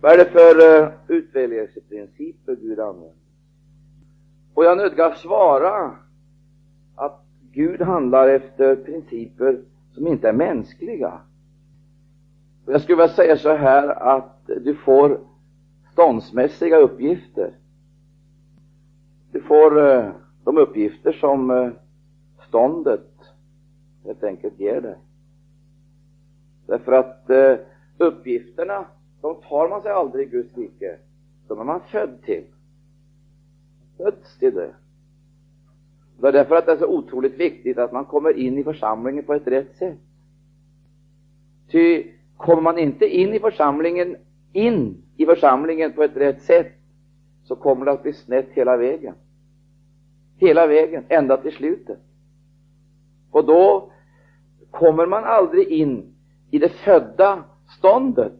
Vad är det för eh, uh, utväljelseprinciper Gud använder? Och jag nödgas svara att Gud handlar efter principer som inte är mänskliga. Och jag skulle vilja säga så här att du får ståndsmässiga uppgifter. Du får uh, de uppgifter som uh, ståndet helt enkelt ger dig. Därför att uppgifterna, de tar man sig aldrig i Guds rike. De är man född till. Föds till det. Det är därför att det är så otroligt viktigt att man kommer in i församlingen på ett rätt sätt. Ty kommer man inte in i församlingen, in i församlingen på ett rätt sätt, så kommer det att bli snett hela vägen. Hela vägen, ända till slutet. Och då kommer man aldrig in i det födda ståndet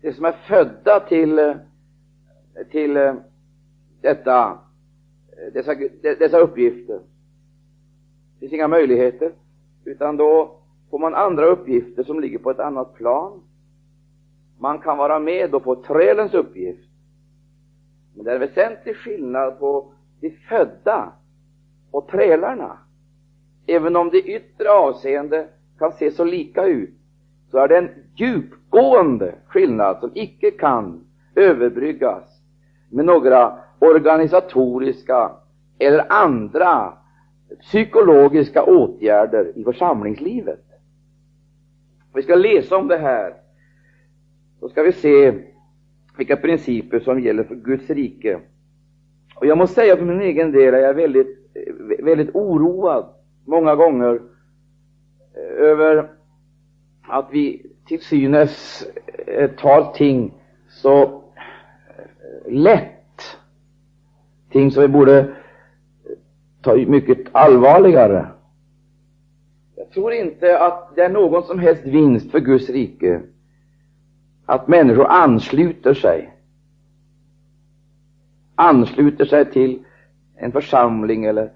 de som är födda till, till eh, detta, eh, dessa, dessa uppgifter. Det finns inga möjligheter, utan då får man andra uppgifter som ligger på ett annat plan. Man kan vara med då på trälens uppgift. Men det är en väsentlig skillnad på de födda och trälarna. Även om det yttre avseende kan se så lika ut, så är det en djup djupgående skillnad som icke kan överbryggas med några organisatoriska eller andra psykologiska åtgärder i församlingslivet. Vi ska läsa om det här. Då ska vi se vilka principer som gäller för Guds rike. Och jag måste säga för min egen del är jag väldigt, väldigt oroad många gånger eh, över att vi till synes eh, tar ting så eh, lätt. Ting som vi borde eh, ta mycket allvarligare. Jag tror inte att det är någon som helst vinst för Guds rike att människor ansluter sig ansluter sig till en församling eller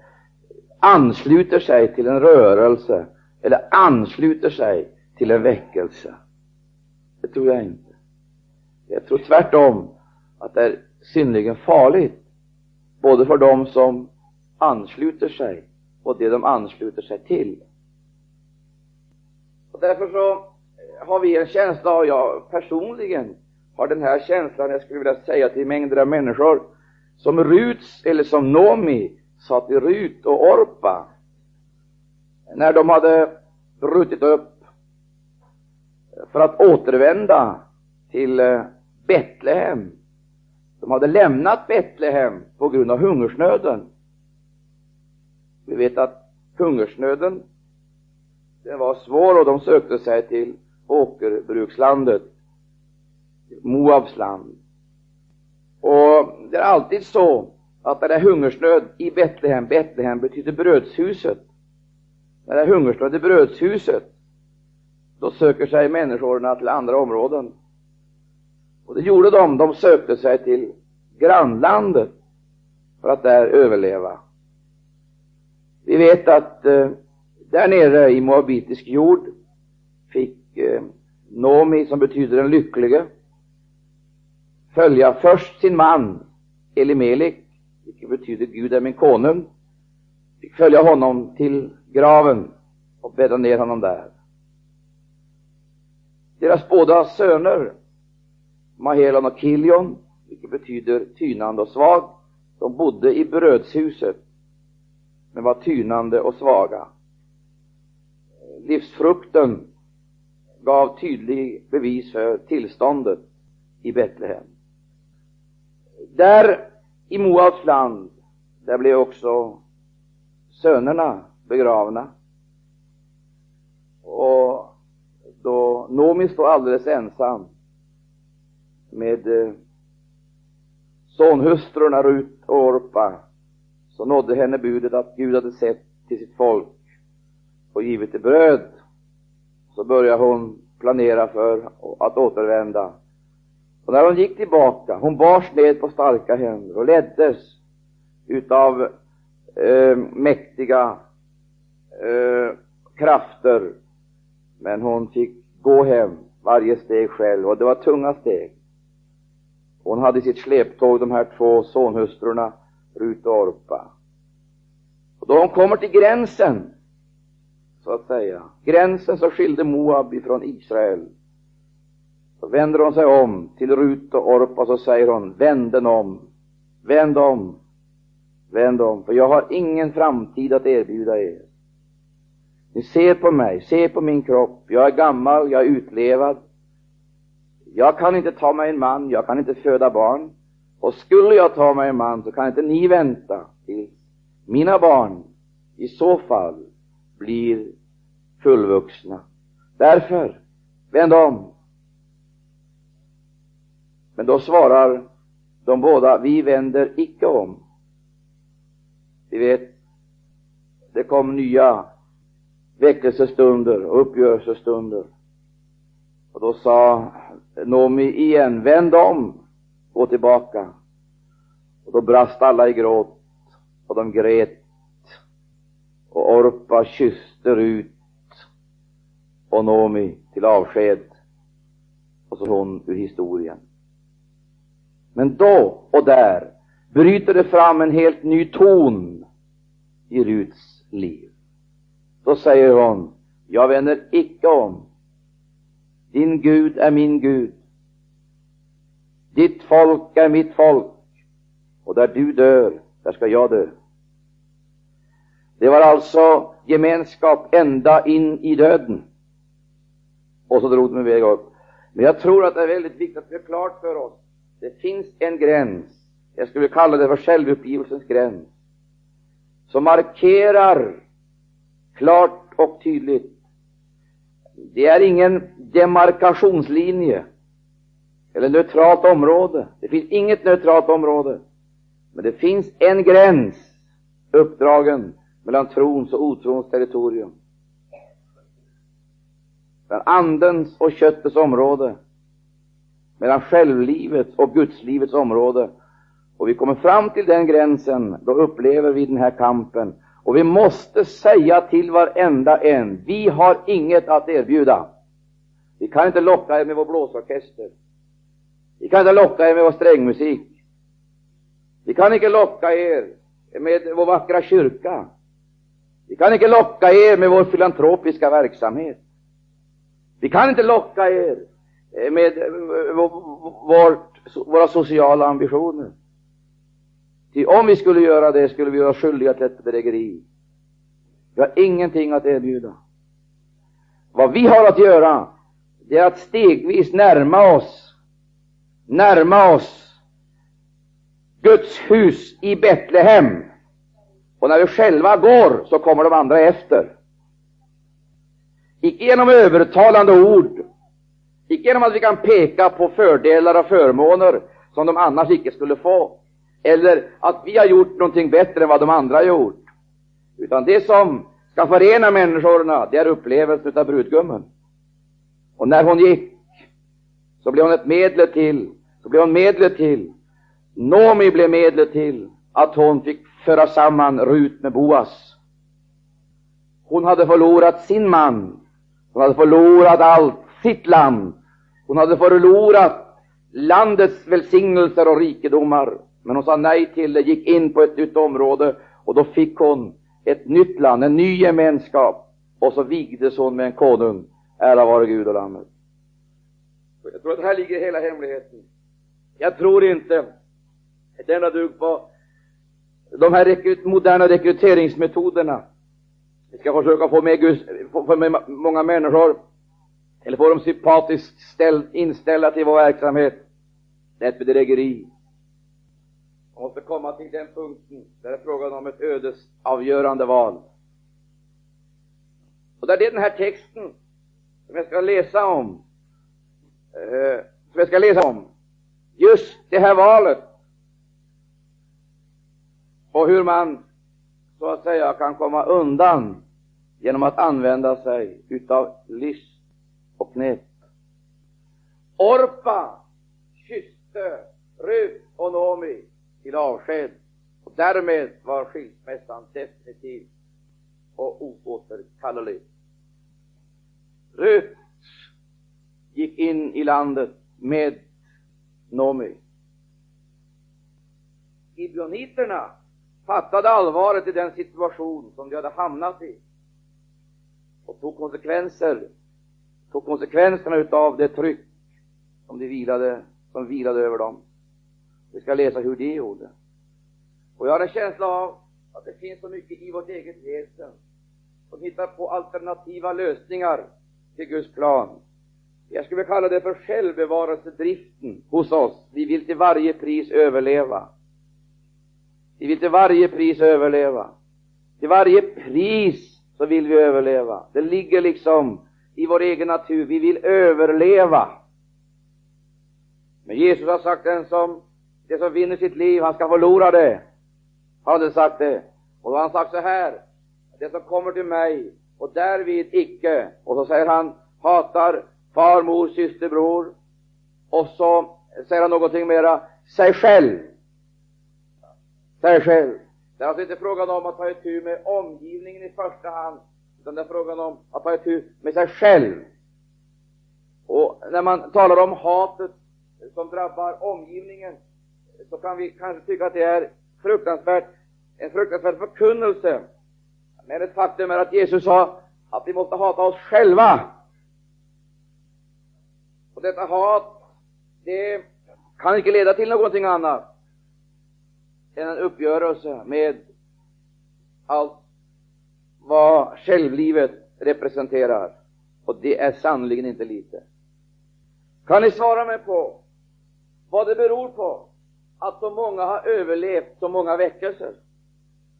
ansluter sig till en rörelse eller ansluter sig till en väckelse. Det tror jag inte. Jag tror tvärtom att det är synnerligen farligt både för dem som ansluter sig och det de ansluter sig till. Och därför så eh, har vi en känsla, och jag personligen har den här känslan, jag skulle vilja säga till mängder av människor, som Ruts, eller som Nomi sa till Rut och Orpa när de hade brutit upp för att återvända till eh, Betlehem. De hade lämnat Betlehem på grund av hungersnöden. Vi vet att hungersnöden den var svår och de sökte sig till åkerbrukslandet, Moabs land. Och det är alltid så att när det är hungersnöd i Betlehem, Betlehem betyder brödshuset. När det är hungersnöd i brödshuset, då söker sig människorna till andra områden. Och det gjorde de, de sökte sig till grannlandet för att där överleva. Vi vet att eh, där nere i moabitisk jord fick eh, Nomi, som betyder den lycklige, följa först sin man Elimelek, vilket betyder Gud är min konung, fick följa honom till graven och bädda ner honom där. Deras båda söner, Mahelan och Kilion, vilket betyder tynande och svag, de bodde i brödshuset, men var tynande och svaga. Livsfrukten gav tydlig bevis för tillståndet i Betlehem. Där i Moabs land, där blev också sönerna begravna. Och så Nomi står alldeles ensam med eh, sonhustrurna Rut och Orpa, så nådde henne budet att Gud hade sett till sitt folk och givit det bröd. Så började hon planera för att återvända och när hon gick tillbaka, hon bars ned på starka händer och leddes utav eh, mäktiga eh, krafter. Men hon fick gå hem varje steg själv och det var tunga steg. Hon hade sitt släptåg de här två sonhustrurna, Rut och Orpa. Och då hon kommer till gränsen, så att säga, gränsen som skilde Moab ifrån Israel, så vänder hon sig om till Rut och Orpa och så säger hon, vänd den om, vänd om, vänd om, för jag har ingen framtid att erbjuda er. Ni ser på mig, se på min kropp, jag är gammal, jag är utlevad, jag kan inte ta mig en man, jag kan inte föda barn. Och skulle jag ta mig en man så kan inte ni vänta tills mina barn i så fall blir fullvuxna. Därför, vänd om. Men då svarar de båda, vi vänder icke om. Vi vet, det kom nya väckelsestunder och uppgörelsestunder. Och då sa Nomi igen, vänd om, gå tillbaka. Och då brast alla i gråt och de grät och Orpa kysste ut och Nomi till avsked och så hon ur historien. Men då och där bryter det fram en helt ny ton i Ruts liv. Då säger hon, jag vänder icke om. Din Gud är min Gud. Ditt folk är mitt folk. Och där du dör, där ska jag dö. Det var alltså gemenskap ända in i döden. Och så drog de iväg upp. Men jag tror att det är väldigt viktigt att vi har klart för oss, det finns en gräns, jag skulle kalla det för självuppgivelsens gräns, som markerar klart och tydligt. Det är ingen demarkationslinje eller neutralt område. Det finns inget neutralt område. Men det finns en gräns uppdragen mellan trons och otrons territorium. Mellan andens och köttets område. Mellan självlivets och gudslivets område. Och vi kommer fram till den gränsen, då upplever vi den här kampen och vi måste säga till varenda en, vi har inget att erbjuda. Vi kan inte locka er med vår blåsorkester. Vi kan inte locka er med vår strängmusik. Vi kan inte locka er med vår vackra kyrka. Vi kan inte locka er med vår filantropiska verksamhet. Vi kan inte locka er med vårt, våra sociala ambitioner. Ty om vi skulle göra det skulle vi vara skyldiga till ett bedrägeri. Vi har ingenting att erbjuda. Vad vi har att göra, det är att stegvis närma oss, närma oss Guds hus i Betlehem. Och när vi själva går så kommer de andra efter. Icke genom övertalande ord, icke genom att vi kan peka på fördelar och förmåner som de annars icke skulle få, eller att vi har gjort någonting bättre än vad de andra har gjort. Utan det som ska förena människorna, det är upplevelsen av brudgummen. Och när hon gick, så blev hon ett medel till, så blev hon medlet till, Nomi blev medlet till att hon fick föra samman Rut med Boas. Hon hade förlorat sin man, hon hade förlorat allt, sitt land, hon hade förlorat landets välsignelser och rikedomar. Men hon sa nej till det, gick in på ett nytt område och då fick hon ett nytt land, en ny gemenskap. Och så vigdes hon med en konung. Ära vare Gud och Lammet. Jag tror att här ligger hela hemligheten. Jag tror inte denna dugg på de här rekryt, moderna rekryteringsmetoderna. Vi ska försöka få med, Gud, få med många människor, eller få dem sympatiskt ställ, inställda till vår verksamhet. Det är ett bedrägeri. Jag måste komma till den punkten där det är frågan om ett ödesavgörande val. Och där det är den här texten som jag ska läsa om, eh, som jag ska läsa om, just det här valet och hur man så att säga kan komma undan genom att använda sig utav list och knep. Orpa kysste Rut och Nomi till avsked. Och därmed var skilsmässan definitiv och oåterkallelig. Rut gick in i landet med Nomi. Gibeoniterna fattade allvaret i den situation som de hade hamnat i och tog konsekvenser, tog konsekvenserna utav det tryck som de vilade, som vilade över dem. Vi ska läsa hur de gjorde. Och jag har en känsla av att det finns så mycket i vårt eget väsen som hittar på alternativa lösningar till Guds plan. Jag skulle kalla det för självbevarelsedriften hos oss. Vi vill till varje pris överleva. Vi vill till varje pris överleva. Till varje pris så vill vi överleva. Det ligger liksom i vår egen natur. Vi vill överleva. Men Jesus har sagt den som, det som vinner sitt liv, han ska förlora det. Han hade sagt det. Och då har han sagt så här, det som kommer till mig och därvid icke, och så säger han, hatar far, mor, syster, bror, och så säger han någonting mera, sig själv. Sig själv. Det är alltså inte frågan om att ta itu med omgivningen i första hand, utan det är frågan om att ta itu med sig själv. Och när man talar om hatet som drabbar omgivningen, så kan vi kanske tycka att det är fruktansvärt, en fruktansvärd förkunnelse. Men ett faktum är att Jesus sa att vi måste hata oss själva. Och detta hat, det kan inte leda till någonting annat än en uppgörelse med allt vad självlivet representerar. Och det är sannerligen inte lite. Kan ni svara mig på vad det beror på att så många har överlevt så många väckelser?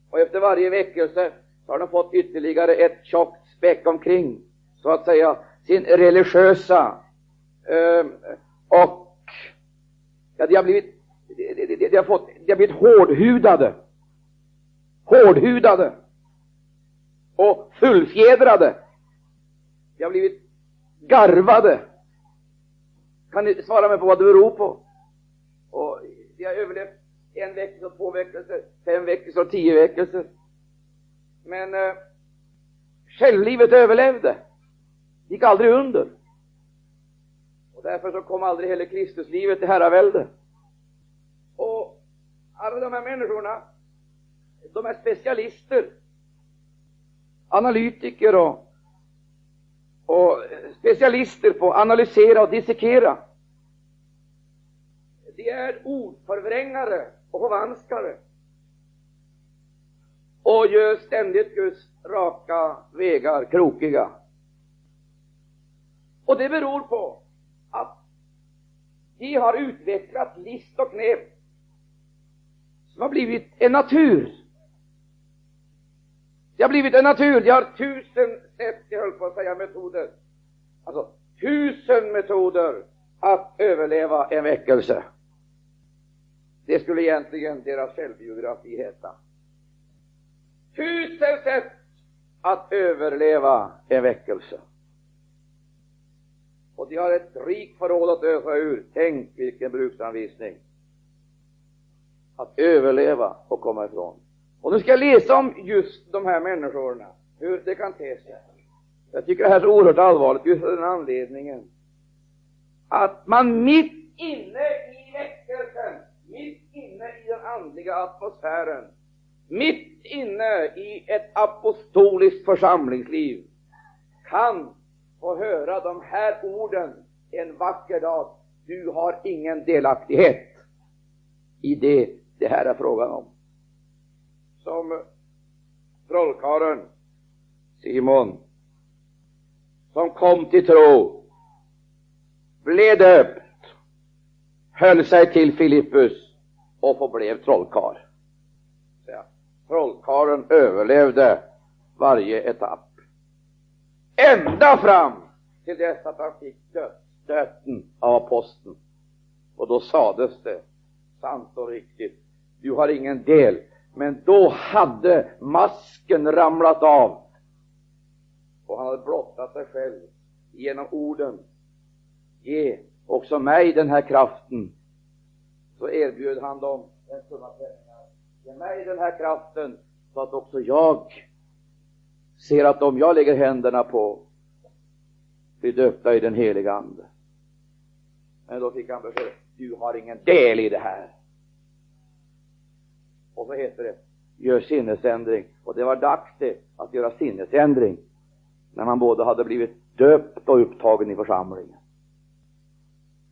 Och efter varje väckelse så har de fått ytterligare ett tjockt späck omkring, så att säga, sin religiösa eh, och ja, de har blivit de, de, de, har fått, de har blivit hårdhudade, hårdhudade och fullfjädrade. De har blivit garvade. Kan ni svara mig på vad det beror på? Vi har överlevt en väckelse och två väckelser, fem väckelser och tio väckelser. Men eh, självlivet överlevde, gick aldrig under. Och därför så kom aldrig heller Kristuslivet till herravälde. Och alla de här människorna, de är specialister, analytiker och, och specialister på att analysera och dissekera. De är ordförvrängare och förvanskare och gör ständigt Guds raka vägar krokiga. Och det beror på att de har utvecklat list och knep som har blivit en natur. Det har blivit en natur. De har tusen sätt, jag höll på att säga metoder, alltså tusen metoder att överleva en väckelse. Det skulle egentligen deras självbiografi heta. Tusen sätt att överleva en väckelse. Och de har ett rikt förråd att ösa ur. Tänk vilken bruksanvisning att överleva och komma ifrån. Och nu ska jag läsa om just de här människorna, hur det kan te sig. Jag tycker det här är så oerhört allvarligt just av den anledningen att man mitt inne i väckelsen, mitt inne i den andliga atmosfären, mitt inne i ett apostoliskt församlingsliv kan få höra de här orden en vacker dag. Du har ingen delaktighet i det det här är frågan om. Som trollkarlen Simon, som kom till tro, blev döpt, höll sig till Filippus och förblev trollkarl. Trollkarlen överlevde varje etapp. Ända fram till dess att han fick dödsstöten av aposteln. Och då sades det sant och riktigt du har ingen del. Men då hade masken ramlat av och han hade blottat sig själv genom orden. Ge också mig den här kraften. Så erbjöd han dem en summa pengar. Ge mig den här kraften så att också jag ser att de jag lägger händerna på blir döpta i den heliga Ande. Men då fick han besked, du har ingen del i det här. Och så heter det, gör sinnesändring. Och det var dags det, att göra sinnesändring. När man både hade blivit döpt och upptagen i församlingen.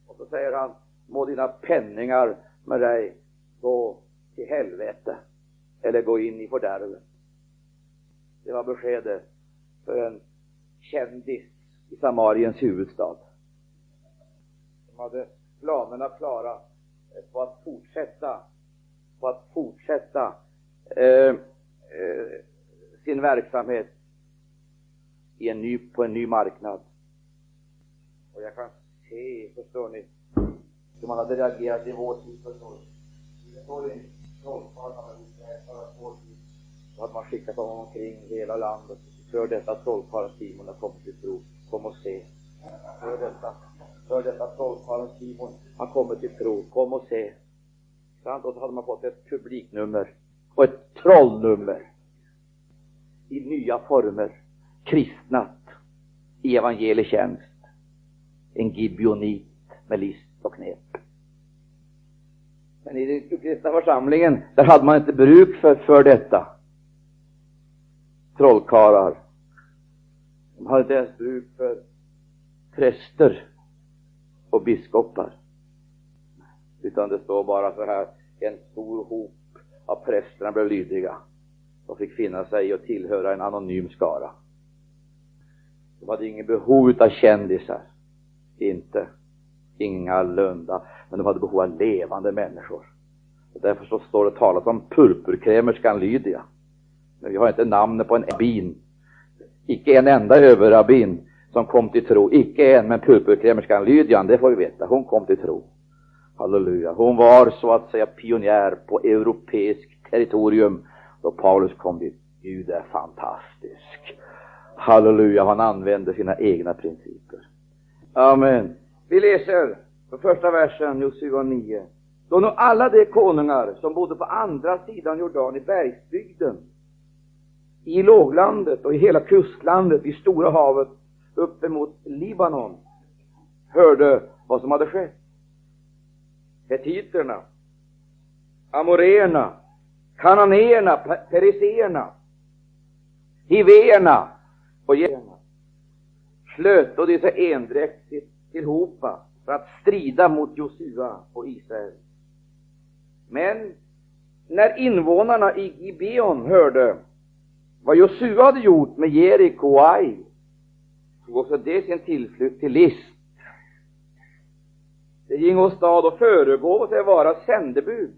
Och så säger han, må dina penningar med dig gå till helvete eller gå in i fördärvet. Det var beskedet för en kändis i Samariens huvudstad. De hade planerna klara på att fortsätta, på att fortsätta eh, eh, sin verksamhet i en ny, på en ny marknad. Och jag kan se, förstår ni, hur man hade reagerat i vår tid, förstår. Det står ju trollkarlarna med vår tid. Då hade man skickat honom omkring hela landet. För detta trollkarlen Simon har kommit till tro. Kom och se. För detta, för detta trollkarlen Simon har kommit till tro. Kom och se. Och så hade man fått ett publiknummer och ett trollnummer i nya former, kristnat i evangelietjänst. En gibionit med list och knep. Men i den kristna församlingen, där hade man inte bruk för, för detta. Trollkarlar. De hade inte ens bruk för präster och biskopar. Utan det står bara så här, en stor hop av prästerna blev lydiga och fick finna sig i att tillhöra en anonym skara. De hade ingen behov av kändisar. Inte. Ingalunda. Men de hade behov av levande människor. Och därför så står det talat om purpurkrämerskan Lydia. Men vi har inte namnet på en rabbin. Icke en enda överrabbin som kom till tro. Icke en, men purpurkrämerskan Lydia, det får vi veta. Hon kom till tro. Halleluja. Hon var så att säga pionjär på europeiskt territorium då Paulus kom dit. Gud är fantastisk. Halleluja, han använde sina egna principer. Amen. Vi läser på första versen, Josua 9. Då nu alla de konungar som bodde på andra sidan Jordan i bergsbygden, i låglandet och i hela kustlandet, i Stora havet, uppemot Libanon, hörde vad som hade skett. Hetiterna, amoreerna, kananéerna, periseerna, hivéerna och gerna slöt och de sig endräktigt tillhopa för att strida mot Josua och Israel. Men när invånarna i Gibeon hörde vad Josua hade gjort med Jeriko och Ai, tog också det sin tillflykt till list. Det gick åstad och föregav sig vara sändebud.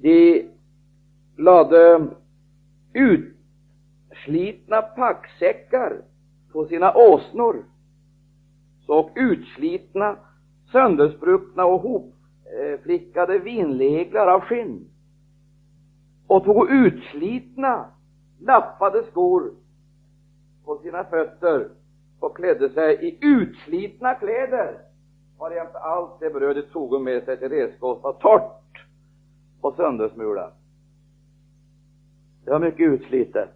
De lade utslitna packsäckar på sina åsnor och utslitna, sönderspruckna och hopflickade vinleglar av skinn och tog utslitna, lappade skor på sina fötter och klädde sig i utslitna kläder varjämte allt det brödet tog med sig till redskap var torrt och söndersmulat. Det var mycket utslitet.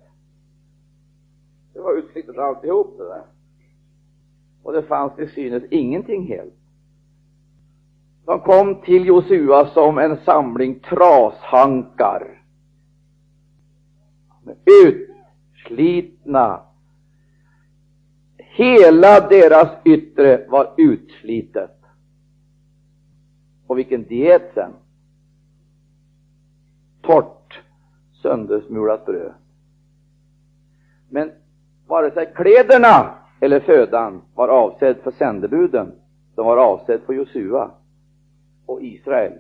Det var utslitet alltihop det där. Och det fanns till synes ingenting helt. De kom till Josua som en samling trashankar. Utslitna. Hela deras yttre var utslitet. Och vilken diet sen! Torrt, söndersmulat bröd. Men vare sig kläderna eller födan var avsedd för sändebuden. som var avsedd för Josua och Israel.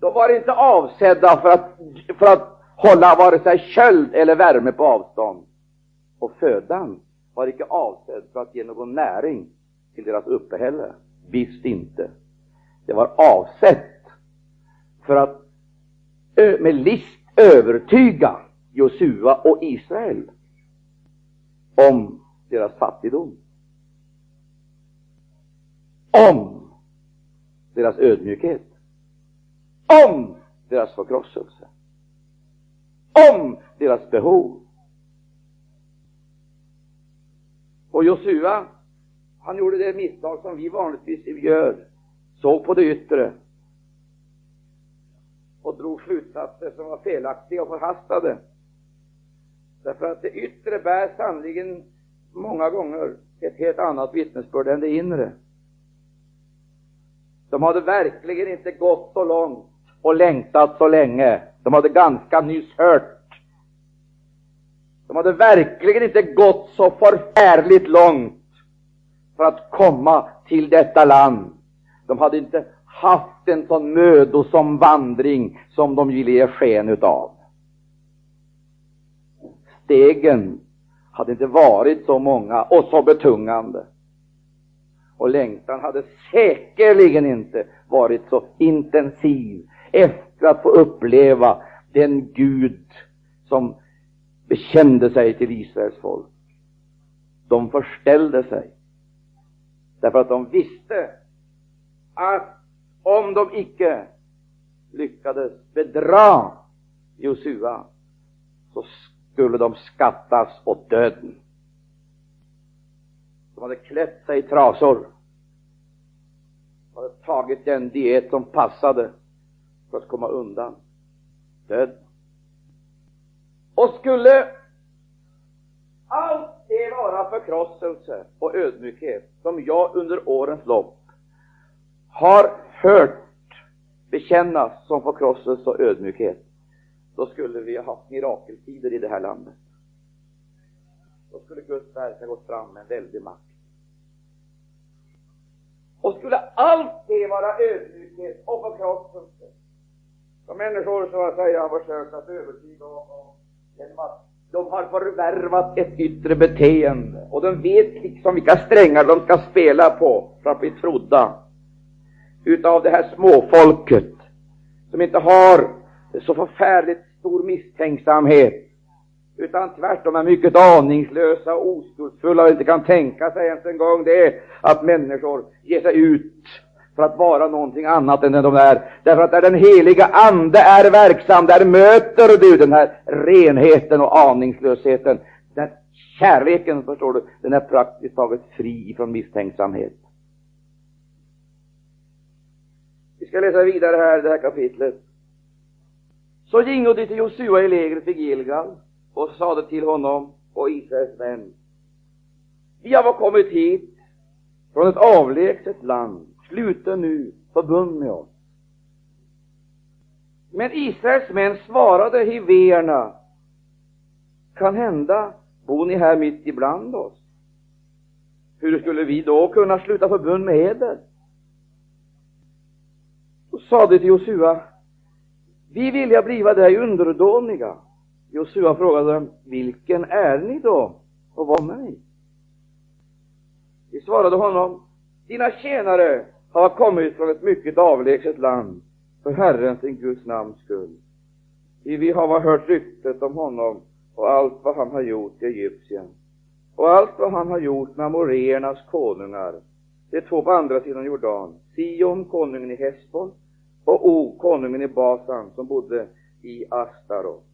De var inte avsedda för att, för att hålla vare sig köld eller värme på avstånd. Och födan var icke avsedd för att ge någon näring till deras uppehälle. Visst inte. Det var avsett för att med list övertyga Josua och Israel om deras fattigdom. Om deras ödmjukhet. Om deras förkrosselse. Om deras behov. Och Josua Han gjorde det misstag som vi vanligtvis gör, såg på det yttre och drog slutsatser som var felaktiga och förhastade. Därför att det yttre bär sannerligen många gånger ett helt annat vittnesbörd än det inre. De hade verkligen inte gått så långt och längtat så länge. De hade ganska nyss hört. De hade verkligen inte gått så förfärligt långt för att komma till detta land. De hade inte haft en sån mödosam vandring som de ville ge sken utav. Stegen hade inte varit så många och så betungande. Och längtan hade säkerligen inte varit så intensiv efter att få uppleva den Gud som bekände sig till Israels folk. De förställde sig därför att de visste att om de icke lyckades bedra Josua så skulle de skattas åt döden. De hade klätt sig i trasor. De hade tagit den diet som passade för att komma undan döden. Och skulle allt det vara förkrosselse och ödmjukhet som jag under årens lopp har hört bekännas som förkrosselse och ödmjukhet, då skulle vi ha haft mirakeltider i det här landet. Då skulle Guds verk ha gått fram med en väldig makt. Och skulle allt det vara ödmjukhet och förkrosselse, som människor så att säga har försökt att övertyga om genom att de har förvärvat ett yttre beteende och de vet liksom vilka strängar de ska spela på för att bli trodda utav det här småfolket som inte har så förfärligt stor misstänksamhet utan tvärtom är mycket aningslösa och oskuldsfulla och inte kan tänka sig ens en gång det att människor ger sig ut för att vara någonting annat än den de är. Därför att där den heliga Ande är verksam, där möter du den här renheten och aningslösheten. Den kärleken, förstår du, den är praktiskt taget fri från misstänksamhet. Vi ska läsa vidare här det här kapitlet. Så gingo de till Josua i lägret vid Gilgal och sade till honom och Israels män. Vi har kommit hit från ett avlägset land. Sluta nu förbund med oss. Men Israels män svarade hivéerna. Kan hända bor ni här mitt ibland oss. Hur skulle vi då kunna sluta förbund med eder? Och sade till Josua, vi vilja bliva dig underdåniga. Josua frågade dem, vilken är ni då och vad med mig? De svarade honom, dina tjänare har kommit från ett mycket avlägset land för Herrens, sin Guds namns skull. Vi har hört ryktet om honom och allt vad han har gjort i Egypten och allt vad han har gjort med amoreernas konungar, de två på andra sidan Jordan, Sion, konungen i Hesbon och O, konungen i Basan, som bodde i Astarot.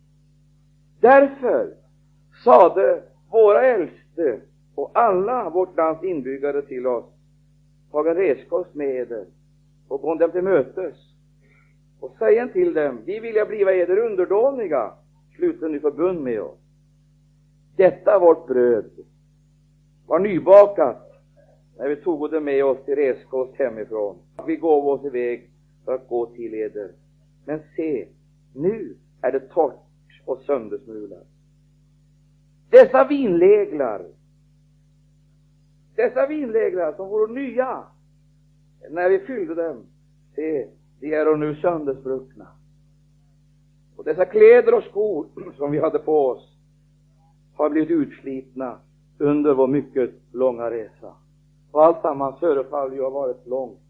Därför sade våra äldste och alla vårt lands inbyggare till oss, taga reskost med eder och gå dem till mötes och säga till dem, vi vilja bliva eder underdåniga, sluten nu förbund med oss. Detta vårt bröd var nybakat när vi tog det med oss till reskost hemifrån. Vi gav oss iväg för att gå till eder. Men se, nu är det torrt och söndersmulat. Dessa vinläglar, dessa vinläglar som vore nya när vi fyllde dem, se, de är nu sönderspruckna. Och dessa kläder och skor som vi hade på oss har blivit utslitna under vår mycket långa resa. Och alltsammans förefaller ju ha varit långt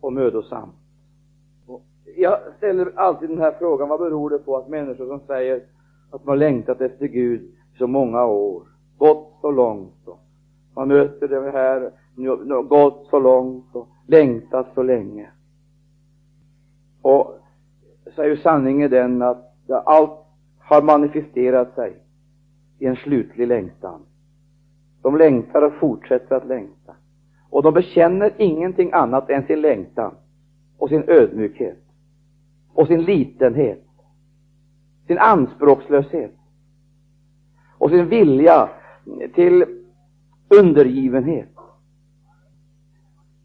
och mödosamt. Jag ställer alltid den här frågan, vad beror det på att människor som säger att de har längtat efter Gud i så många år, gått så långt och man möter det här, nu, gått så långt och längtat så länge. Och så är ju sanningen den att allt har manifesterat sig i en slutlig längtan. De längtar och fortsätter att längta. Och de bekänner ingenting annat än sin längtan och sin ödmjukhet och sin litenhet, sin anspråkslöshet och sin vilja till undergivenhet.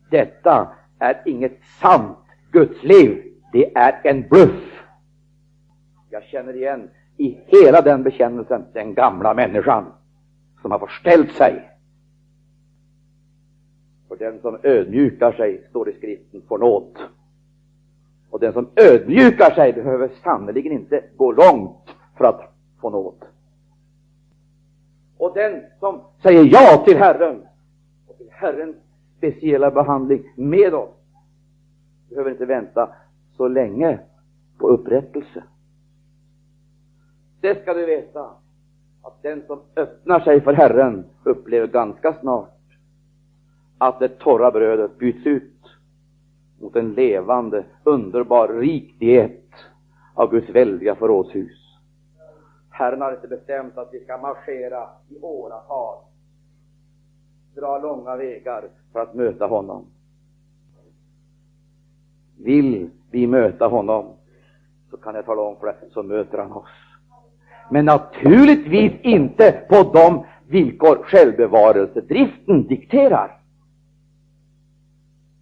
Detta är inget sant gudsliv. Det är en bluff. Jag känner igen i hela den bekännelsen den gamla människan som har förställt sig. För den som ödmjukar sig, står i skriften, får nåd. Och den som ödmjukar sig behöver sannerligen inte gå långt för att få nåd. Och den som säger ja till Herren och till Herrens speciella behandling med oss behöver inte vänta så länge på upprättelse. Det ska du veta, att den som öppnar sig för Herren upplever ganska snart att det torra brödet byts ut mot en levande, underbar, rik diet av Guds väldiga förrådshus. Herren har inte bestämt att vi ska marschera i åratal, dra långa vägar för att möta honom. Vill vi möta honom, så kan jag tala om för dig, så möter han oss. Men naturligtvis inte på de villkor självbevarelsedriften dikterar.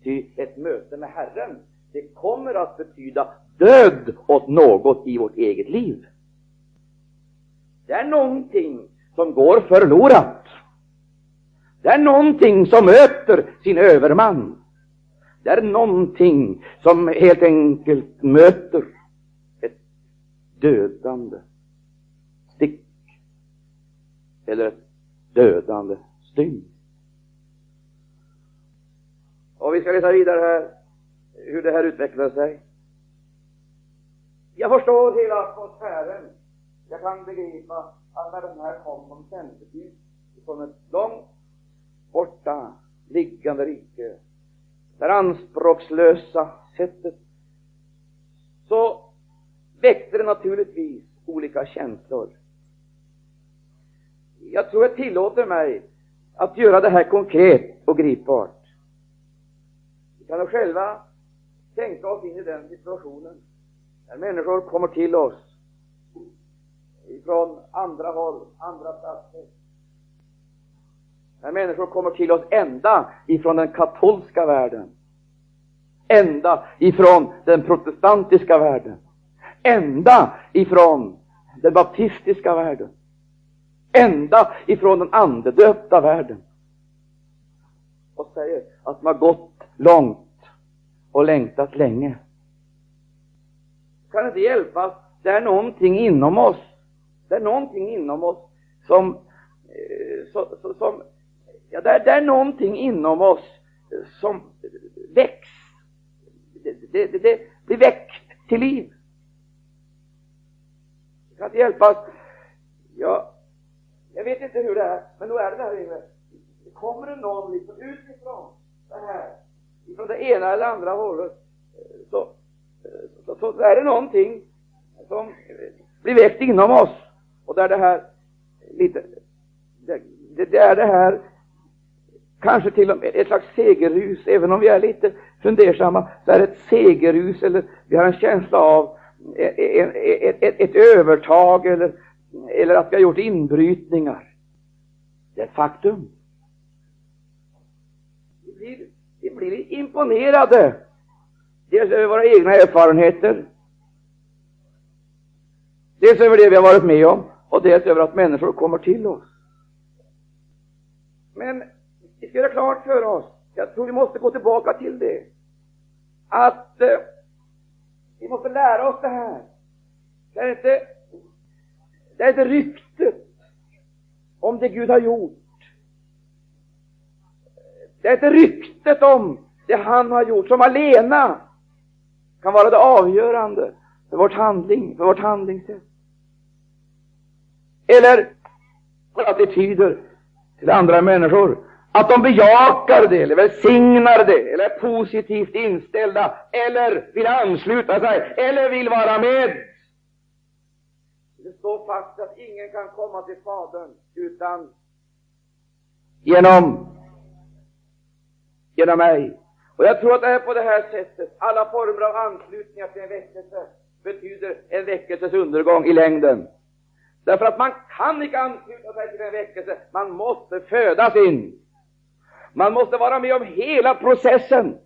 Ty ett möte med Herren, det kommer att betyda död åt något i vårt eget liv. Det är någonting som går förlorat. Det är någonting som möter sin överman. Det är någonting som helt enkelt möter ett dödande stick eller ett dödande stygn. Och vi ska läsa vidare här hur det här utvecklar sig. Jag förstår hela atmosfären. Jag kan begripa att när de här kom som sändebud från ett långt borta liggande rike, det anspråkslösa sättet, så väckte det naturligtvis olika känslor. Jag tror jag tillåter mig att göra det här konkret och gripbart. Vi kan då själva tänka oss in i den situationen? När människor kommer till oss ifrån andra håll, andra platser. När människor kommer till oss ända ifrån den katolska världen, ända ifrån den protestantiska världen, ända ifrån den baptistiska världen, ända ifrån den andedöpta världen. Och säger att de har gått långt och längtat länge. Kan inte hjälpas, det är någonting inom oss, det är någonting inom oss som, som, så, så, som ja, det är, det är någonting inom oss som väcks. Det, det, det, det blir väckt till liv. Det kan inte hjälpas. Ja, jag vet inte hur det är, men då är det där inne. Kommer det någon liksom utifrån det här från det ena eller andra hållet eh, eh, så, så, så är det någonting som blir väckt inom oss och där det här lite det, det, är det här kanske till och med ett slags segerrus, även om vi är lite fundersamma, så är det ett segerrus eller vi har en känsla av e, ett, e, ett, ett, ett övertag eller, eller att vi har gjort inbrytningar. Det är ett faktum. Vi blir vi imponerade. Dels över våra egna erfarenheter, dels över det vi har varit med om och dels över att människor kommer till oss. Men vi ska göra klart för oss, jag tror vi måste gå tillbaka till det, att eh, vi måste lära oss det här. Det är inte, det är inte ryktet om det Gud har gjort det är inte ryktet om det han har gjort som alena kan vara det avgörande för vårt handling, för vårt handlingssätt. Eller attityder till andra människor. Att de bejakar det, eller välsignar det, eller är positivt inställda, eller vill ansluta sig, eller vill vara med. Det står fast att ingen kan komma till Fadern utan genom, genom mig. Och jag tror att det är på det här sättet. Alla former av anslutningar till en väckelse betyder en väckelses undergång i längden. Därför att man kan inte ansluta sig till en väckelse, man måste födas in. Man måste vara med om hela processen.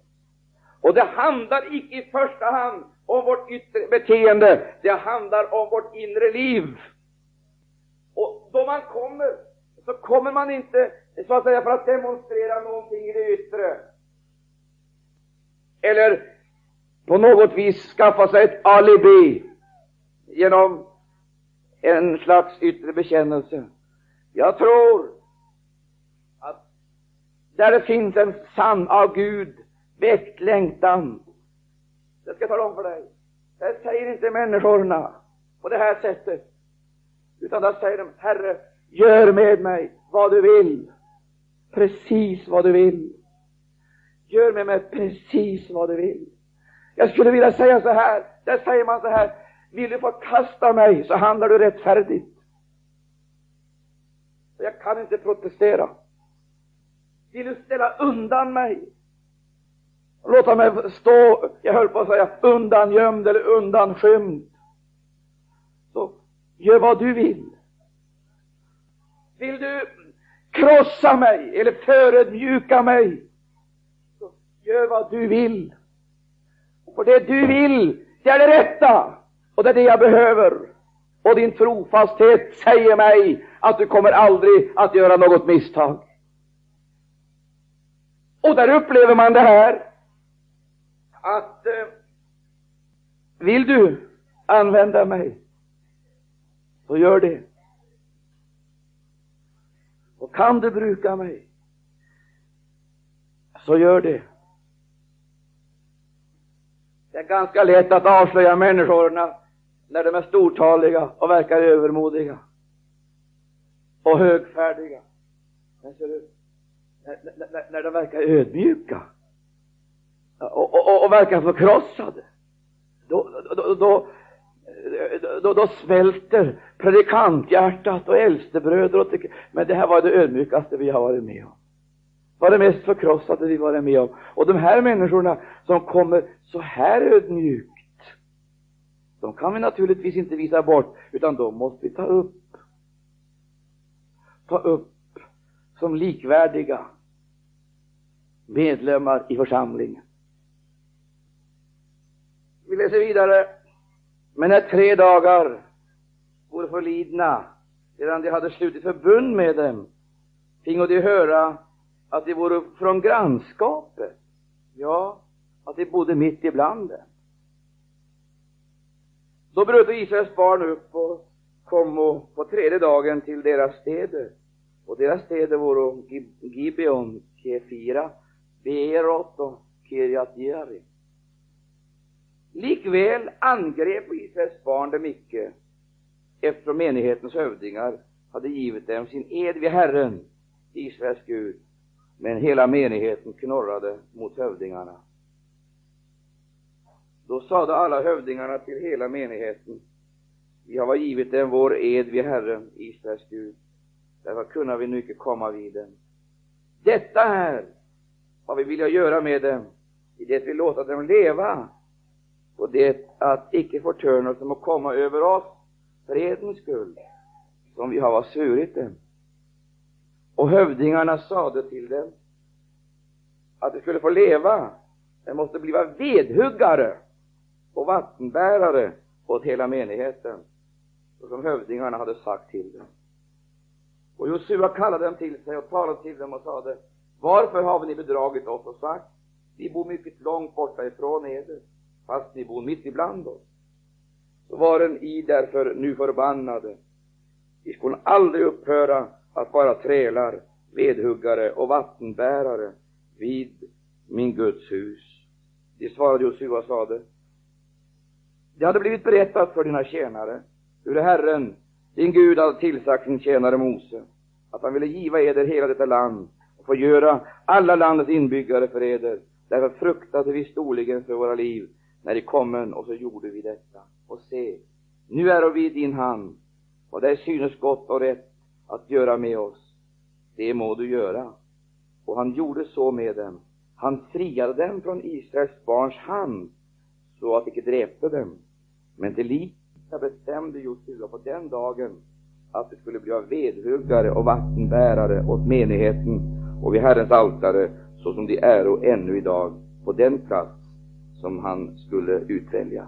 Och det handlar icke i första hand om vårt yttre beteende, det handlar om vårt inre liv. Och då man kommer, så kommer man inte så att säga för att demonstrera någonting i det yttre. Eller på något vis skaffa sig ett alibi genom en slags yttre bekännelse. Jag tror att där det finns en sann av Gud väckt längtan, det ska jag tala om för dig, det säger inte människorna på det här sättet, utan där säger de, Herre, gör med mig vad du vill, precis vad du vill. Gör med mig precis vad du vill. Jag skulle vilja säga så här, där säger man så här, vill du förkasta mig så handlar du rättfärdigt. Jag kan inte protestera. Vill du ställa undan mig? Låta mig stå, jag höll på att säga, undangömd eller undanskymd. Så gör vad du vill. Vill du krossa mig eller förödmjuka mig? Så gör vad du vill. För det du vill, det är det rätta. Och det är det jag behöver. Och din trofasthet säger mig att du kommer aldrig att göra något misstag. Och där upplever man det här att eh, vill du använda mig, så gör det. Kan du bruka mig, så gör det. Det är ganska lätt att avslöja människorna när de är stortaliga och verkar övermodiga och högfärdiga. Men ser du, när, när, när de verkar ödmjuka och, och, och verkar förkrossade, då, då, då, då, då svälter predikanthjärtat och äldstebröder och tycker, men det här var det ödmjukaste vi har varit med om. var det mest förkrossade vi varit med om. Och de här människorna som kommer så här ödmjukt de kan vi naturligtvis inte visa bort, utan de måste vi ta upp. Ta upp som likvärdiga medlemmar i församlingen. Vi läser vidare. Men när tre dagar vore förlidna sedan de hade slutit förbund med dem, fingo de höra att de vore från grannskapet, ja, att de bodde mitt ibland dem. Då bröt Israels barn upp och kom på tredje dagen till deras städer. Och deras städer vore Gibeon, Kefira, Beerot och Kirjat Jearim. Likväl angrep Israels barn dem icke, eftersom menighetens hövdingar hade givit dem sin ed vid Herren, Israels Gud. Men hela menigheten knorrade mot hövdingarna. Då sade alla hövdingarna till hela menigheten, vi har givit dem vår ed vid Herren, Israels Gud, därför kunna vi nu icke komma vid dem. Detta här vad vi vill göra med dem, i det vi låta dem leva, och det att icke förtörna som må komma över oss, fredens skull, som vi har svurit dem. Och hövdingarna sade till dem att de skulle få leva, de måste bliva vedhuggare och vattenbärare åt hela menigheten, som hövdingarna hade sagt till dem. Och Josua kallade dem till sig och talade till dem och sade, varför har ni bedragit oss och sagt, vi bor mycket långt borta ifrån eder, fast ni bor mitt ibland oss. Så var i därför nu förbannade. Vi skulle aldrig upphöra att vara trälar, vedhuggare och vattenbärare vid min Guds hus. De svarade Josua och sade, det hade blivit berättat för dina tjänare hur Herren, din Gud, hade tillsagt sin tjänare Mose att han ville giva eder hela detta land och få göra alla landets inbyggare för eder. Därför fruktade vi storligen för våra liv när de kommen och så gjorde vi detta. Och se, nu är vi i din hand och det synes gott och rätt att göra med oss. det må du göra. Och han gjorde så med dem. Han friade dem från Israels barns hand, så att de icke dräpte dem. Men till lika bestämde Josua på den dagen att det skulle bli av vedhuggare och vattenbärare åt menigheten och vid Herrens altare, såsom de äro ännu idag, på den plats som han skulle utvälja.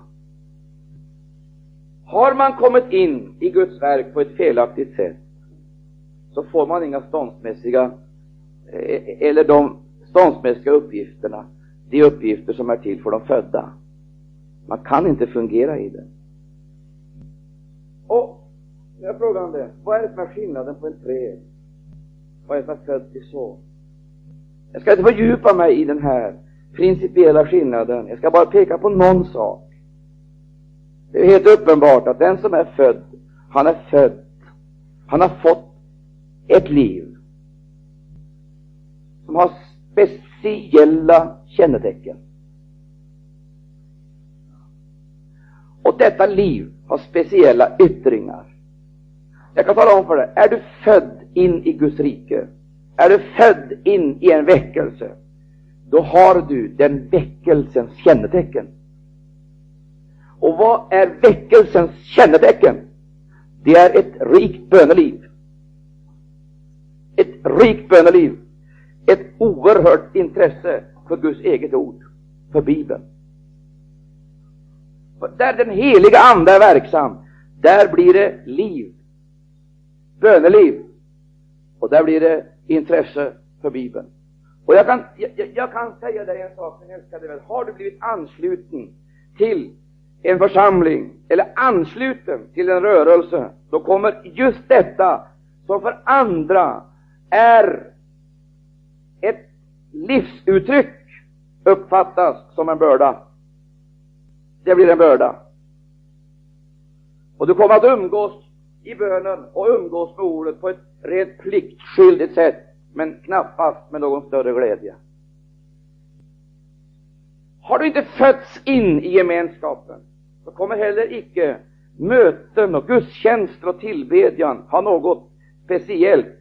Har man kommit in i Guds verk på ett felaktigt sätt, så får man inga ståndsmässiga, eh, eller de ståndsmässiga uppgifterna, de uppgifter som är till för de födda. Man kan inte fungera i det. Och jag frågar om det, vad är det som är skillnaden på en träd? Vad är det som är född till så? Jag ska inte fördjupa mig i den här principiella skillnaden. Jag ska bara peka på någon sak. Det är helt uppenbart att den som är född, han är född. Han har fått ett liv som har speciella kännetecken. Och detta liv har speciella yttringar. Jag kan tala om för dig, är du född in i Guds rike, är du född in i en väckelse, då har du den väckelsens kännetecken. Och vad är väckelsens kännetecken? Det är ett rikt böneliv. Ett rikt böneliv. Ett oerhört intresse för Guds eget ord, för Bibeln. För där den heliga Ande är verksam, där blir det liv, böneliv, och där blir det intresse för Bibeln. Och jag kan, jag, jag kan säga dig en sak, min älskade vän. Har du blivit ansluten till en församling eller ansluten till en rörelse, då kommer just detta som för andra är ett livsuttryck uppfattas som en börda. Det blir en börda. Och du kommer att umgås i bönen och umgås med ordet på ett rent pliktskyldigt sätt, men knappast med någon större glädje. Har du inte fötts in i gemenskapen, så kommer heller icke möten och gudstjänster och tillbedjan ha något speciellt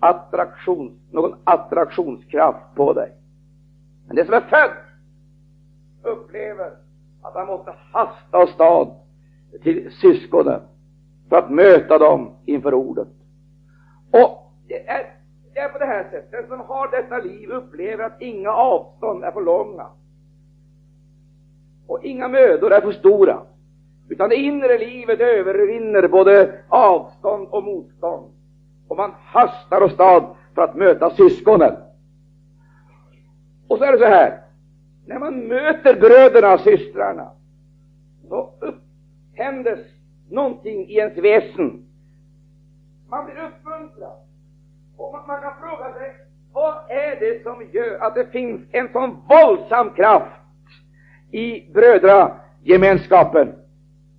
attraktion, någon attraktionskraft på dig. Men det som är född upplever att han måste hasta åstad till syskonen för att möta dem inför ordet. Och det är, det är på det här sättet, den som har detta liv upplever att inga avstånd är för långa och inga mödor är för stora, utan det inre livet övervinner både avstånd och motstånd. Och man hastar åstad för att möta syskonen. Och så är det så här, när man möter bröderna och systrarna, så upphändes någonting i ens väsen. Man blir uppmuntrad. Och man, man kan fråga sig, vad är det som gör att det finns en sån våldsam kraft i brödragemenskapen?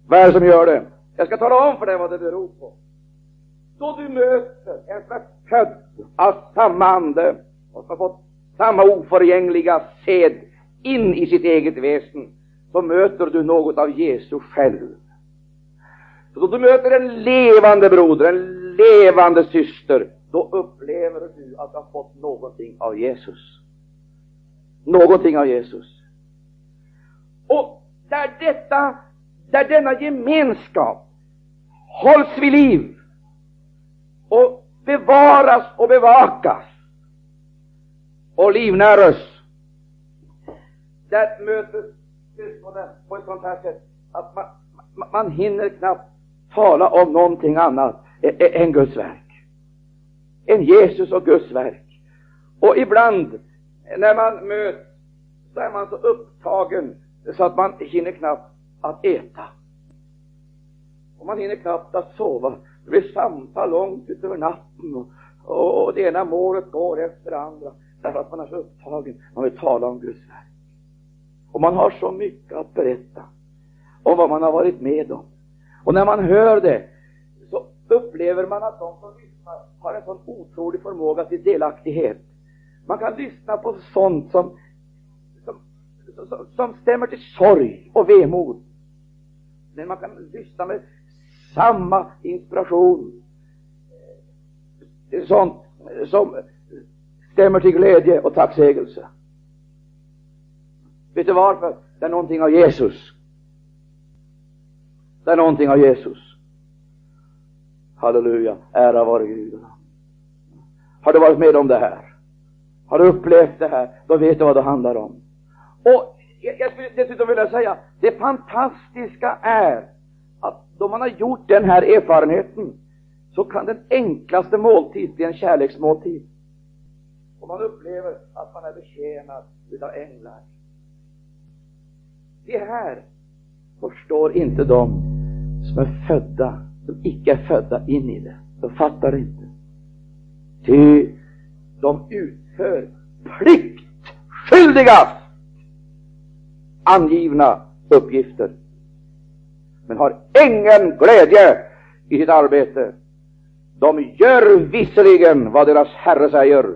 Vad är det som gör det? Jag ska tala om för dig vad det beror på. Då du möter en som är född av samma ande och som har fått samma oförgängliga sed in i sitt eget väsen, så möter du något av Jesus själv. Så då du möter en levande broder, en levande syster, då upplever du att du har fått någonting av Jesus. Någonting av Jesus. Och där detta, där denna gemenskap hålls vid liv och bevaras och bevakas och livnäras, där möter syskonen på ett sånt här sätt att man, man hinner knappt tala om någonting annat än Guds verk. Än Jesus och Guds verk. Och ibland när man möts så är man så upptagen så att man hinner knappt att äta. Och man hinner knappt att sova. Det blir samtal långt utöver natten och, och, och det ena målet går efter det andra. Därför att man är så upptagen. Man vill tala om Guds verk. Och man har så mycket att berätta om vad man har varit med om. Och när man hör det så upplever man att de som lyssnar har en sån otrolig förmåga till delaktighet. Man kan lyssna på sånt som, som, som, som stämmer till sorg och vemod. Men man kan lyssna med samma inspiration sånt som stämmer till glädje och tacksägelse. Vet du varför? Det är någonting av Jesus. Det är någonting av Jesus. Halleluja, ära vare Gud. Har du varit med om det här? Har du upplevt det här? Då vet du vad det handlar om. Och jag skulle dessutom vilja säga, det fantastiska är att då man har gjort den här erfarenheten så kan den enklaste måltid bli en kärleksmåltid. Och man upplever att man är betjänad utav änglar. Det här förstår inte de som är födda, som icke är födda in i det. De fattar inte. Ty de utför pliktskyldigast angivna uppgifter men har ingen glädje i sitt arbete. De gör visserligen vad deras Herre säger,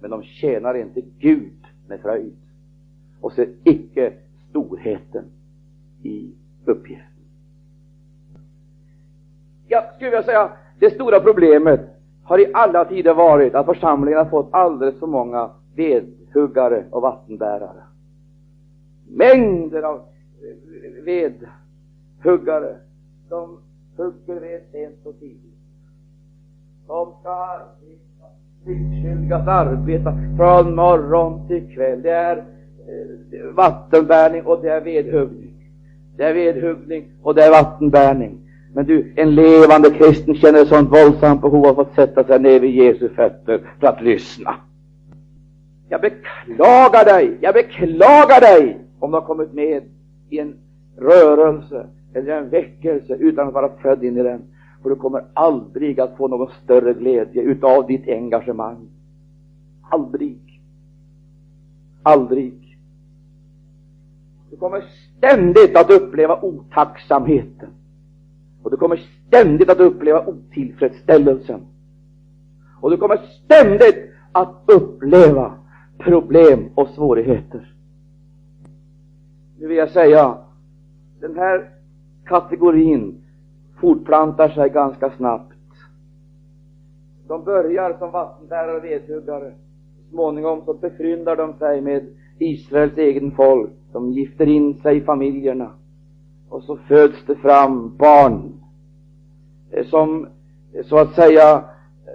men de tjänar inte Gud med fröjd och ser icke storheten i uppgiften. Jag skulle vilja säga, det stora problemet har i alla tider varit att församlingen har fått alldeles för många vedhuggare och vattenbärare. Mängder av eh, vedhuggare som hugger ved sent och tidigt. De ska arbeta, pliktskyldigast arbeta från morgon till kväll. Det är eh, vattenbärning och det är vedhuggning. Det är vedhuggning och det är vattenbärning. Men du, en levande kristen känner ett sånt våldsamt behov av att sätta sig ner vid Jesu fötter för att lyssna. Jag beklagar dig, jag beklagar dig om du har kommit med i en rörelse eller en väckelse utan att vara född in i den. För du kommer aldrig att få någon större glädje utav ditt engagemang. Aldrig. Aldrig. Du kommer ständigt att uppleva otacksamheten. Och du kommer ständigt att uppleva otillfredsställelsen. Och du kommer ständigt att uppleva problem och svårigheter. Nu vill jag säga, den här kategorin fortplantar sig ganska snabbt. De börjar som vattenbärare och vedhuggare. Så småningom så befryndar de sig med Israels egen folk. De gifter in sig i familjerna. Och så föds det fram barn som så att säga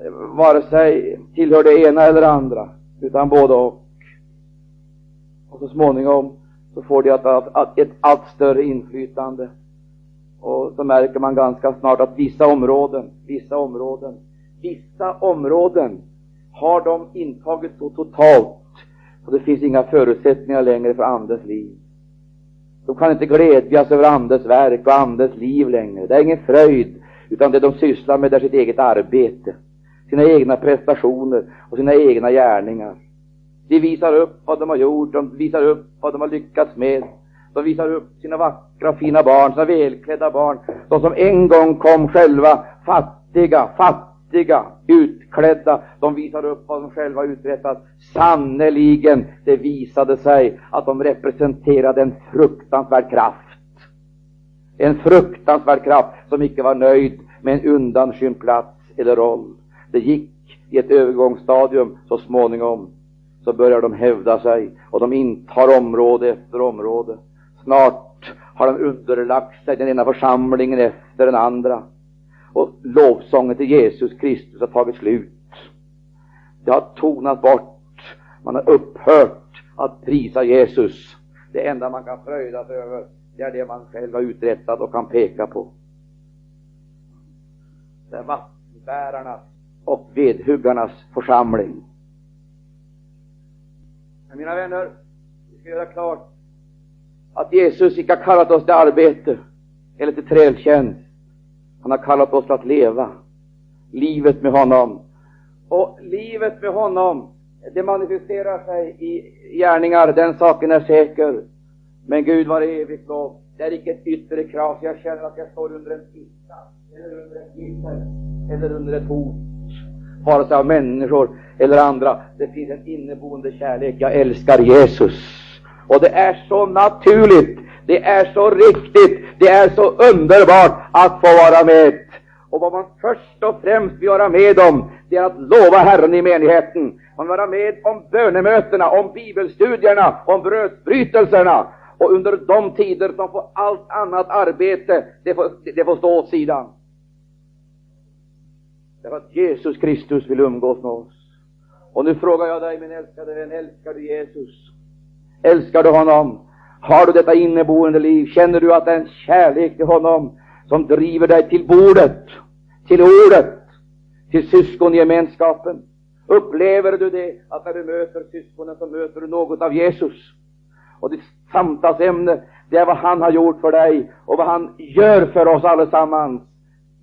eh, vare sig tillhör det ena eller andra, utan både och. Och så småningom så får de ett, ett allt större inflytande. Och så märker man ganska snart att vissa områden, vissa områden, vissa områden har de intagit så totalt så det finns inga förutsättningar längre för Andens liv. De kan inte glädjas över Andens verk och Andens liv längre. Det är ingen fröjd, utan det de sysslar med är sitt eget arbete, sina egna prestationer och sina egna gärningar. De visar upp vad de har gjort, de visar upp vad de har lyckats med. De visar upp sina vackra och fina barn, sina välklädda barn, de som en gång kom själva fattiga, fattiga, utklädda. De visar upp vad de själva uträttat. Sannerligen, det visade sig att de representerade en fruktansvärd kraft. En fruktansvärd kraft som icke var nöjd med en undanskymd plats eller roll. Det gick i ett övergångsstadium så småningom så börjar de hävda sig och de intar område efter område. Snart har de underlagt sig den ena församlingen efter den andra. Och lovsången till Jesus Kristus har tagit slut. Det har tonat bort. Man har upphört att prisa Jesus. Det enda man kan fröjda sig över, det är det man själv har uträttat och kan peka på. Det är vattenbärarnas och vedhuggarnas församling. Men mina vänner, vi ska göra klart att Jesus icke har kallat oss till arbete eller till trältjänst. Han har kallat oss att leva livet med honom. Och livet med honom, det manifesterar sig i gärningar, den saken är säker. Men Gud var evigt lov. Det är icke ett yttre krav, jag känner att jag står under en piska, eller under ett gissel, eller under ett hot vare sig av människor eller andra. Det finns en inneboende kärlek. Jag älskar Jesus. Och det är så naturligt, det är så riktigt, det är så underbart att få vara med. Och vad man först och främst vill vara med om, det är att lova Herren i menigheten. Man vill vara med om bönemötena, om bibelstudierna, om brödsbrytelserna. Och under de tider som får allt annat arbete, det får, det får stå åt sidan. Därför att Jesus Kristus vill umgås med oss. Och nu frågar jag dig, min älskade vän, älskar du Jesus? Älskar du honom? Har du detta inneboende liv? Känner du att det är en kärlek till honom som driver dig till bordet, till ordet, till syskongemenskapen? Upplever du det, att när du möter syskonen så möter du något av Jesus? Och ditt samtalsämne, det är vad han har gjort för dig och vad han gör för oss allesammans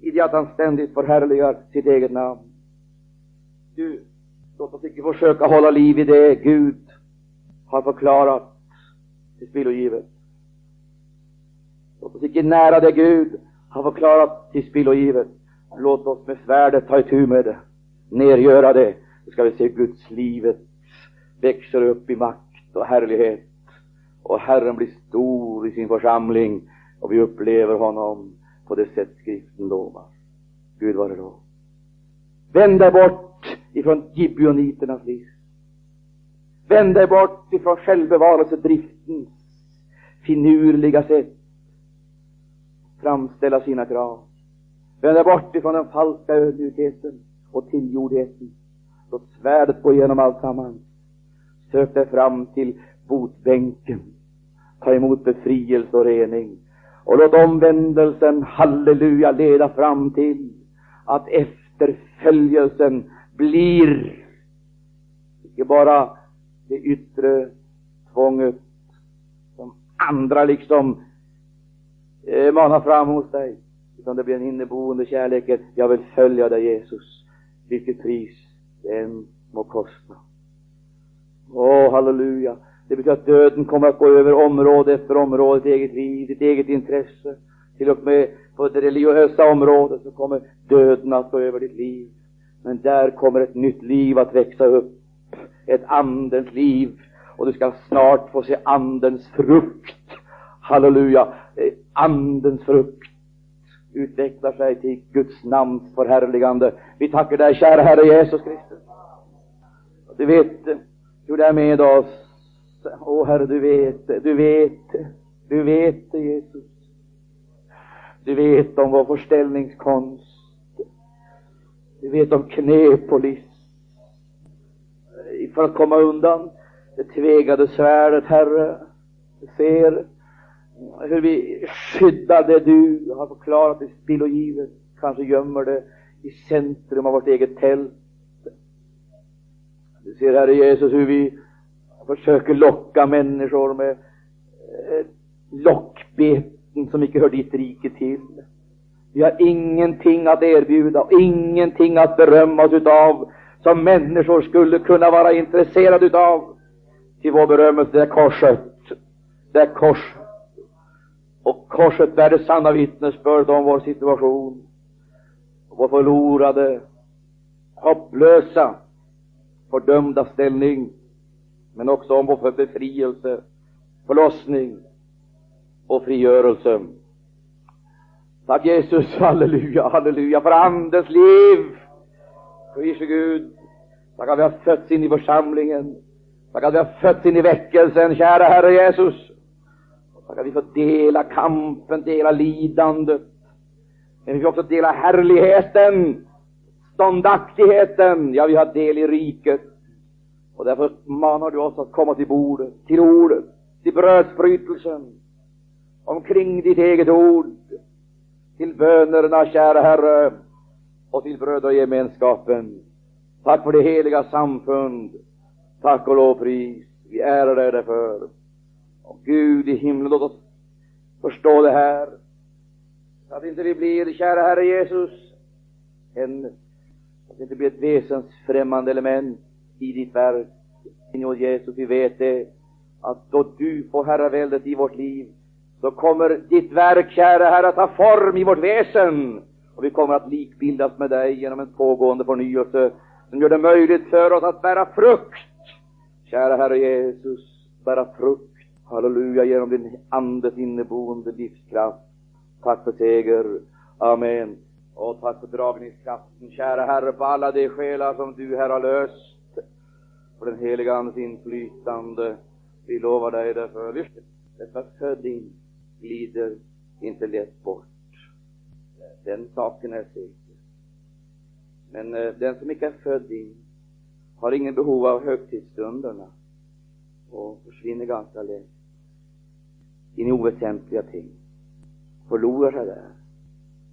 i det att han ständigt förhärligar sitt eget namn. Du, låt oss icke försöka hålla liv i det Gud har förklarat tillspillogivet. Låt oss icke nära det Gud har förklarat tillspillogivet. Låt oss med svärdet ta itu med det, nergöra det. Då ska vi se Guds livet växer upp i makt och härlighet. Och Herren blir stor i sin församling och vi upplever honom på det sätt skriften lovar. Gud var det då. Vänd dig bort ifrån gibeoniternas liv. Vänd dig bort ifrån självbevarelsedriftens finurliga sätt framställa sina krav. Vänd dig bort ifrån den falska ödmjukheten och tillgjordheten. Låt svärdet gå igenom alltsammans. Sök dig fram till botbänken. Ta emot befrielse och rening. Och låt omvändelsen, halleluja, leda fram till att efterföljelsen blir icke bara det yttre tvånget som andra liksom eh, manar fram hos dig, utan det blir en inneboende kärlek. Jag vill följa dig Jesus, vilket pris det än må kosta. Åh, halleluja. Det betyder att döden kommer att gå över område efter område, ditt eget liv, ditt eget intresse. Till och med på det religiösa området så kommer döden att gå över ditt liv. Men där kommer ett nytt liv att växa upp. Ett andens liv. Och du ska snart få se andens frukt. Halleluja. Eh, andens frukt utvecklar sig till Guds namns förhärligande. Vi tackar dig, kära Herre Jesus Kristus. Du vet eh, hur det är med oss. Åh Herre, du vet, eh, du vet, du vet det Jesus. Du vet om vår förställningskonst. Du vet om knep och list. För att komma undan det tvegade svärdet, Herre. Du ser hur vi skyddar det du har förklarat i spill och givet. Kanske gömmer det i centrum av vårt eget tält. Du ser, Herre Jesus, hur vi försöker locka människor med eh, lockbeten som icke hör ditt rike till. Vi har ingenting att erbjuda och ingenting att berömma oss utav som människor skulle kunna vara intresserade utav. Till vår berömmelse, det är korset. Det är korset. Och korset bär det sanna vittnesbörd om vår situation. Vår förlorade, hopplösa, fördömda ställning. Men också om vår befrielse, förlossning och frigörelse. Tack Jesus, halleluja, halleluja, för Andens liv. Prise Gud. Tack att vi har fötts in i församlingen. Tack att vi har fötts in i väckelsen, kära Herre Jesus. Tack att vi får dela kampen, dela lidandet. Men vi får också dela härligheten, ståndaktigheten. Ja, vi har del i riket. Och därför manar du oss att komma till bordet, till ordet, till brödsbrytelsen, omkring ditt eget ord, till bönerna, kära Herre, och till brödragemenskapen. Tack för det heliga samfund. Tack och lovpris. Vi ärar dig därför. Och Gud i himlen, låt oss förstå det här. Så att inte vi blir, kära Herre Jesus, en, att det inte blir ett väsensfrämmande element i ditt verk. Signor Jesus, vi vet det, att då du får herraväldet i vårt liv, så kommer ditt verk, kära Herre, att ta form i vårt väsen. Och vi kommer att likbildas med dig genom en pågående förnyelse som gör det möjligt för oss att bära frukt. Kära Herre Jesus, bära frukt Halleluja, genom din Andes inneboende livskraft. Tack för seger. Amen. Och tack för dragningskraften, kära Herre, på alla de själar som du här har löst. För den heliga Andes inflytande. Vi lovar dig därför. Detta födding glider inte lätt bort. Den saken är säker. Men eh, den som inte är född in har ingen behov av högtidsstunderna och försvinner ganska lätt in i oväsentliga ting. Förlorar sig där.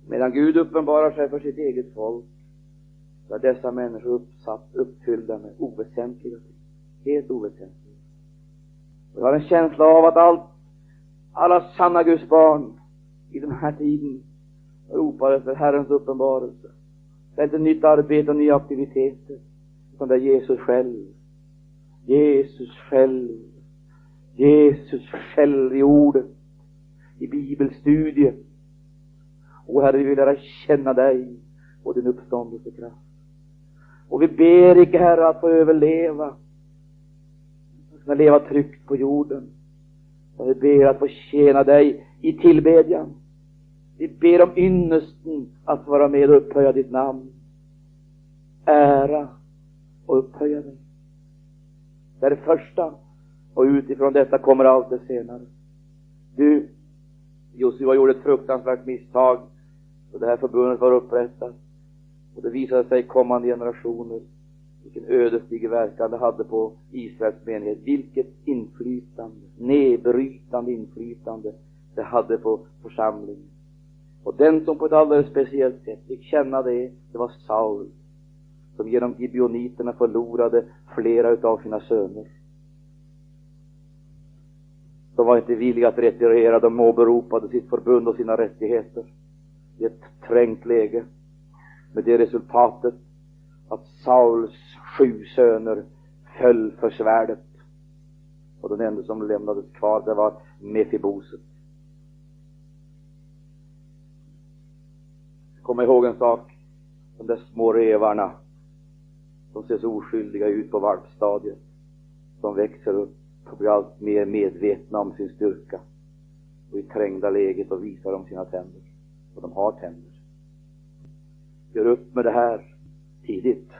Medan Gud uppenbarar sig för sitt eget folk så är dessa människor uppsatt, uppfyllda med oväsentliga ting. Helt oväsentliga. Och jag har en känsla av att allt, alla sanna Guds barn i den här tiden ropar efter Herrens uppenbarelse. Det är inte nytt arbete och nya aktiviteter, utan det är Jesus själv. Jesus själv. Jesus själv i ordet, i bibelstudier. Och Herre, vi vill lära känna dig och din uppståndelsekraft. Och vi ber icke, Herre, att få överleva, att kunna leva tryggt på jorden. Och vi ber att få tjäna dig i tillbedjan. Vi ber om ynnesten att vara med och upphöja ditt namn. Ära och upphöja dig. Det är det första. Och utifrån detta kommer allt det senare. Du, Josua gjorde ett fruktansvärt misstag då det här förbundet var upprättat. Och det visade sig kommande generationer vilken ödesdiger verkan det hade på Israels menighet. Vilket inflytande, nedbrytande inflytande det hade på församlingen. Och den som på ett alldeles speciellt sätt fick känna det, det var Saul, som genom gibeoniterna förlorade flera utav sina söner. De var inte villiga att retirera, de åberopade sitt förbund och sina rättigheter i ett trängt läge. Med det resultatet att Sauls sju söner föll för svärdet. Och den enda som lämnades kvar, det var Mefiboset. Kom ihåg en sak. De där små revarna som ser så oskyldiga ut på valpstadiet. De växer upp och blir allt mer medvetna om sin styrka. Och i trängda läget och visar de sina tänder. Och de har tänder. Gör upp med det här tidigt.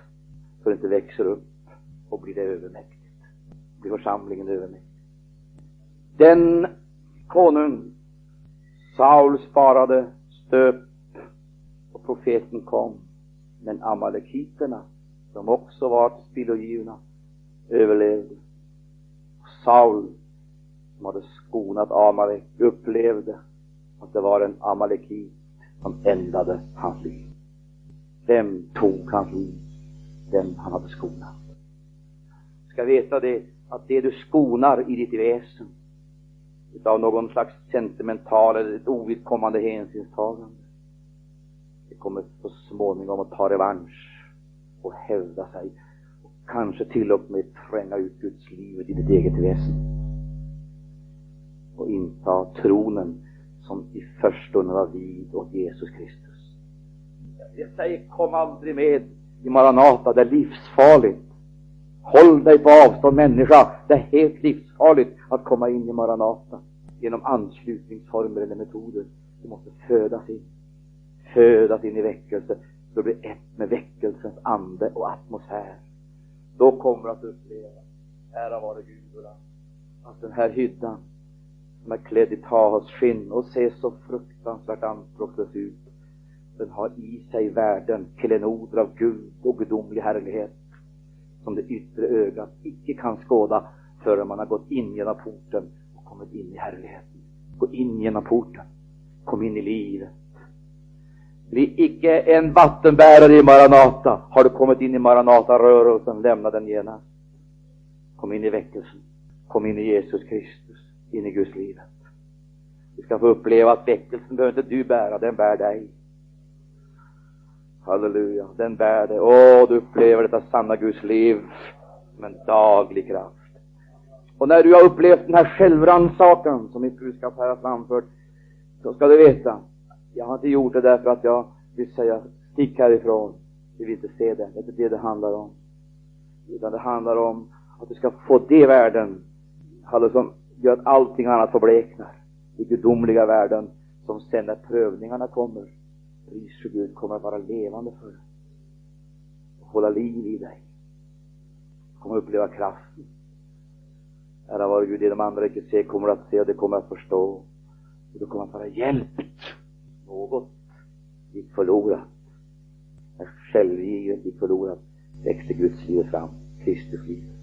Så det inte växer upp och blir det övermäktigt. Blir församlingen övermäktig. Den konung Saul sparade stöp profeten kom. Men amalekiterna, som också var tillspillogivna, överlevde. Saul, som hade skonat Amalek, upplevde att det var en amalekit som ändade hans liv. Vem tog hans liv? Den han hade skonat. Ska veta det, att det du skonar i ditt väsen utav någon slags sentimental eller ett ovidkommande hänsynstagande kommer så småningom att ta revansch och hävda sig och kanske till och med tränga ut Guds liv i ditt eget väsen och inta tronen som i förstone var vid åt Jesus Kristus. Jag säger, kom aldrig med i Maranata, det är livsfarligt. Håll dig på avstånd människa, det är helt livsfarligt att komma in i Maranata genom anslutningsformer eller metoder. Du måste födas in födas in i väckelse, så blir ett med väckelsens ande och atmosfär. Då kommer du att uppleva, ära vare Gud att den här hyddan som är klädd i Tahas skinn och ser så fruktansvärt anspråkslös ut, den har i sig värden, klenoder av Gud och gudomlig härlighet, som det yttre ögat icke kan skåda förrän man har gått in genom porten och kommit in i härligheten. Gå in genom porten, kom in i livet, bli icke en vattenbärare i Maranata. Har du kommit in i Maranata-rörelsen, lämna den genast. Kom in i väckelsen. Kom in i Jesus Kristus, in i Guds livet. Du ska få uppleva att väckelsen behöver inte du bära, den bär dig. Halleluja, den bär dig. Åh, du upplever detta sanna Guds liv som en daglig kraft. Och när du har upplevt den här självrannsakan som mitt budskap här har framfört, så ska du veta jag har inte gjort det därför att jag vill säga stick härifrån. Vi vill inte se det. Det är inte det det handlar om. Utan det handlar om att du ska få de värden, Hallå, som gör att allting annat förbleknar. De gudomliga värden som sen när prövningarna kommer, pris och Gud, kommer att vara levande för dig. Och hålla liv i dig. Du kommer uppleva kraften. Ära vare Gud, det de andra icke ser kommer att se och det kommer att förstå. Och du kommer att vara hjälpt något gick förlorat. När självlivet gick förlorat växte Guds liv fram, Kristus liv.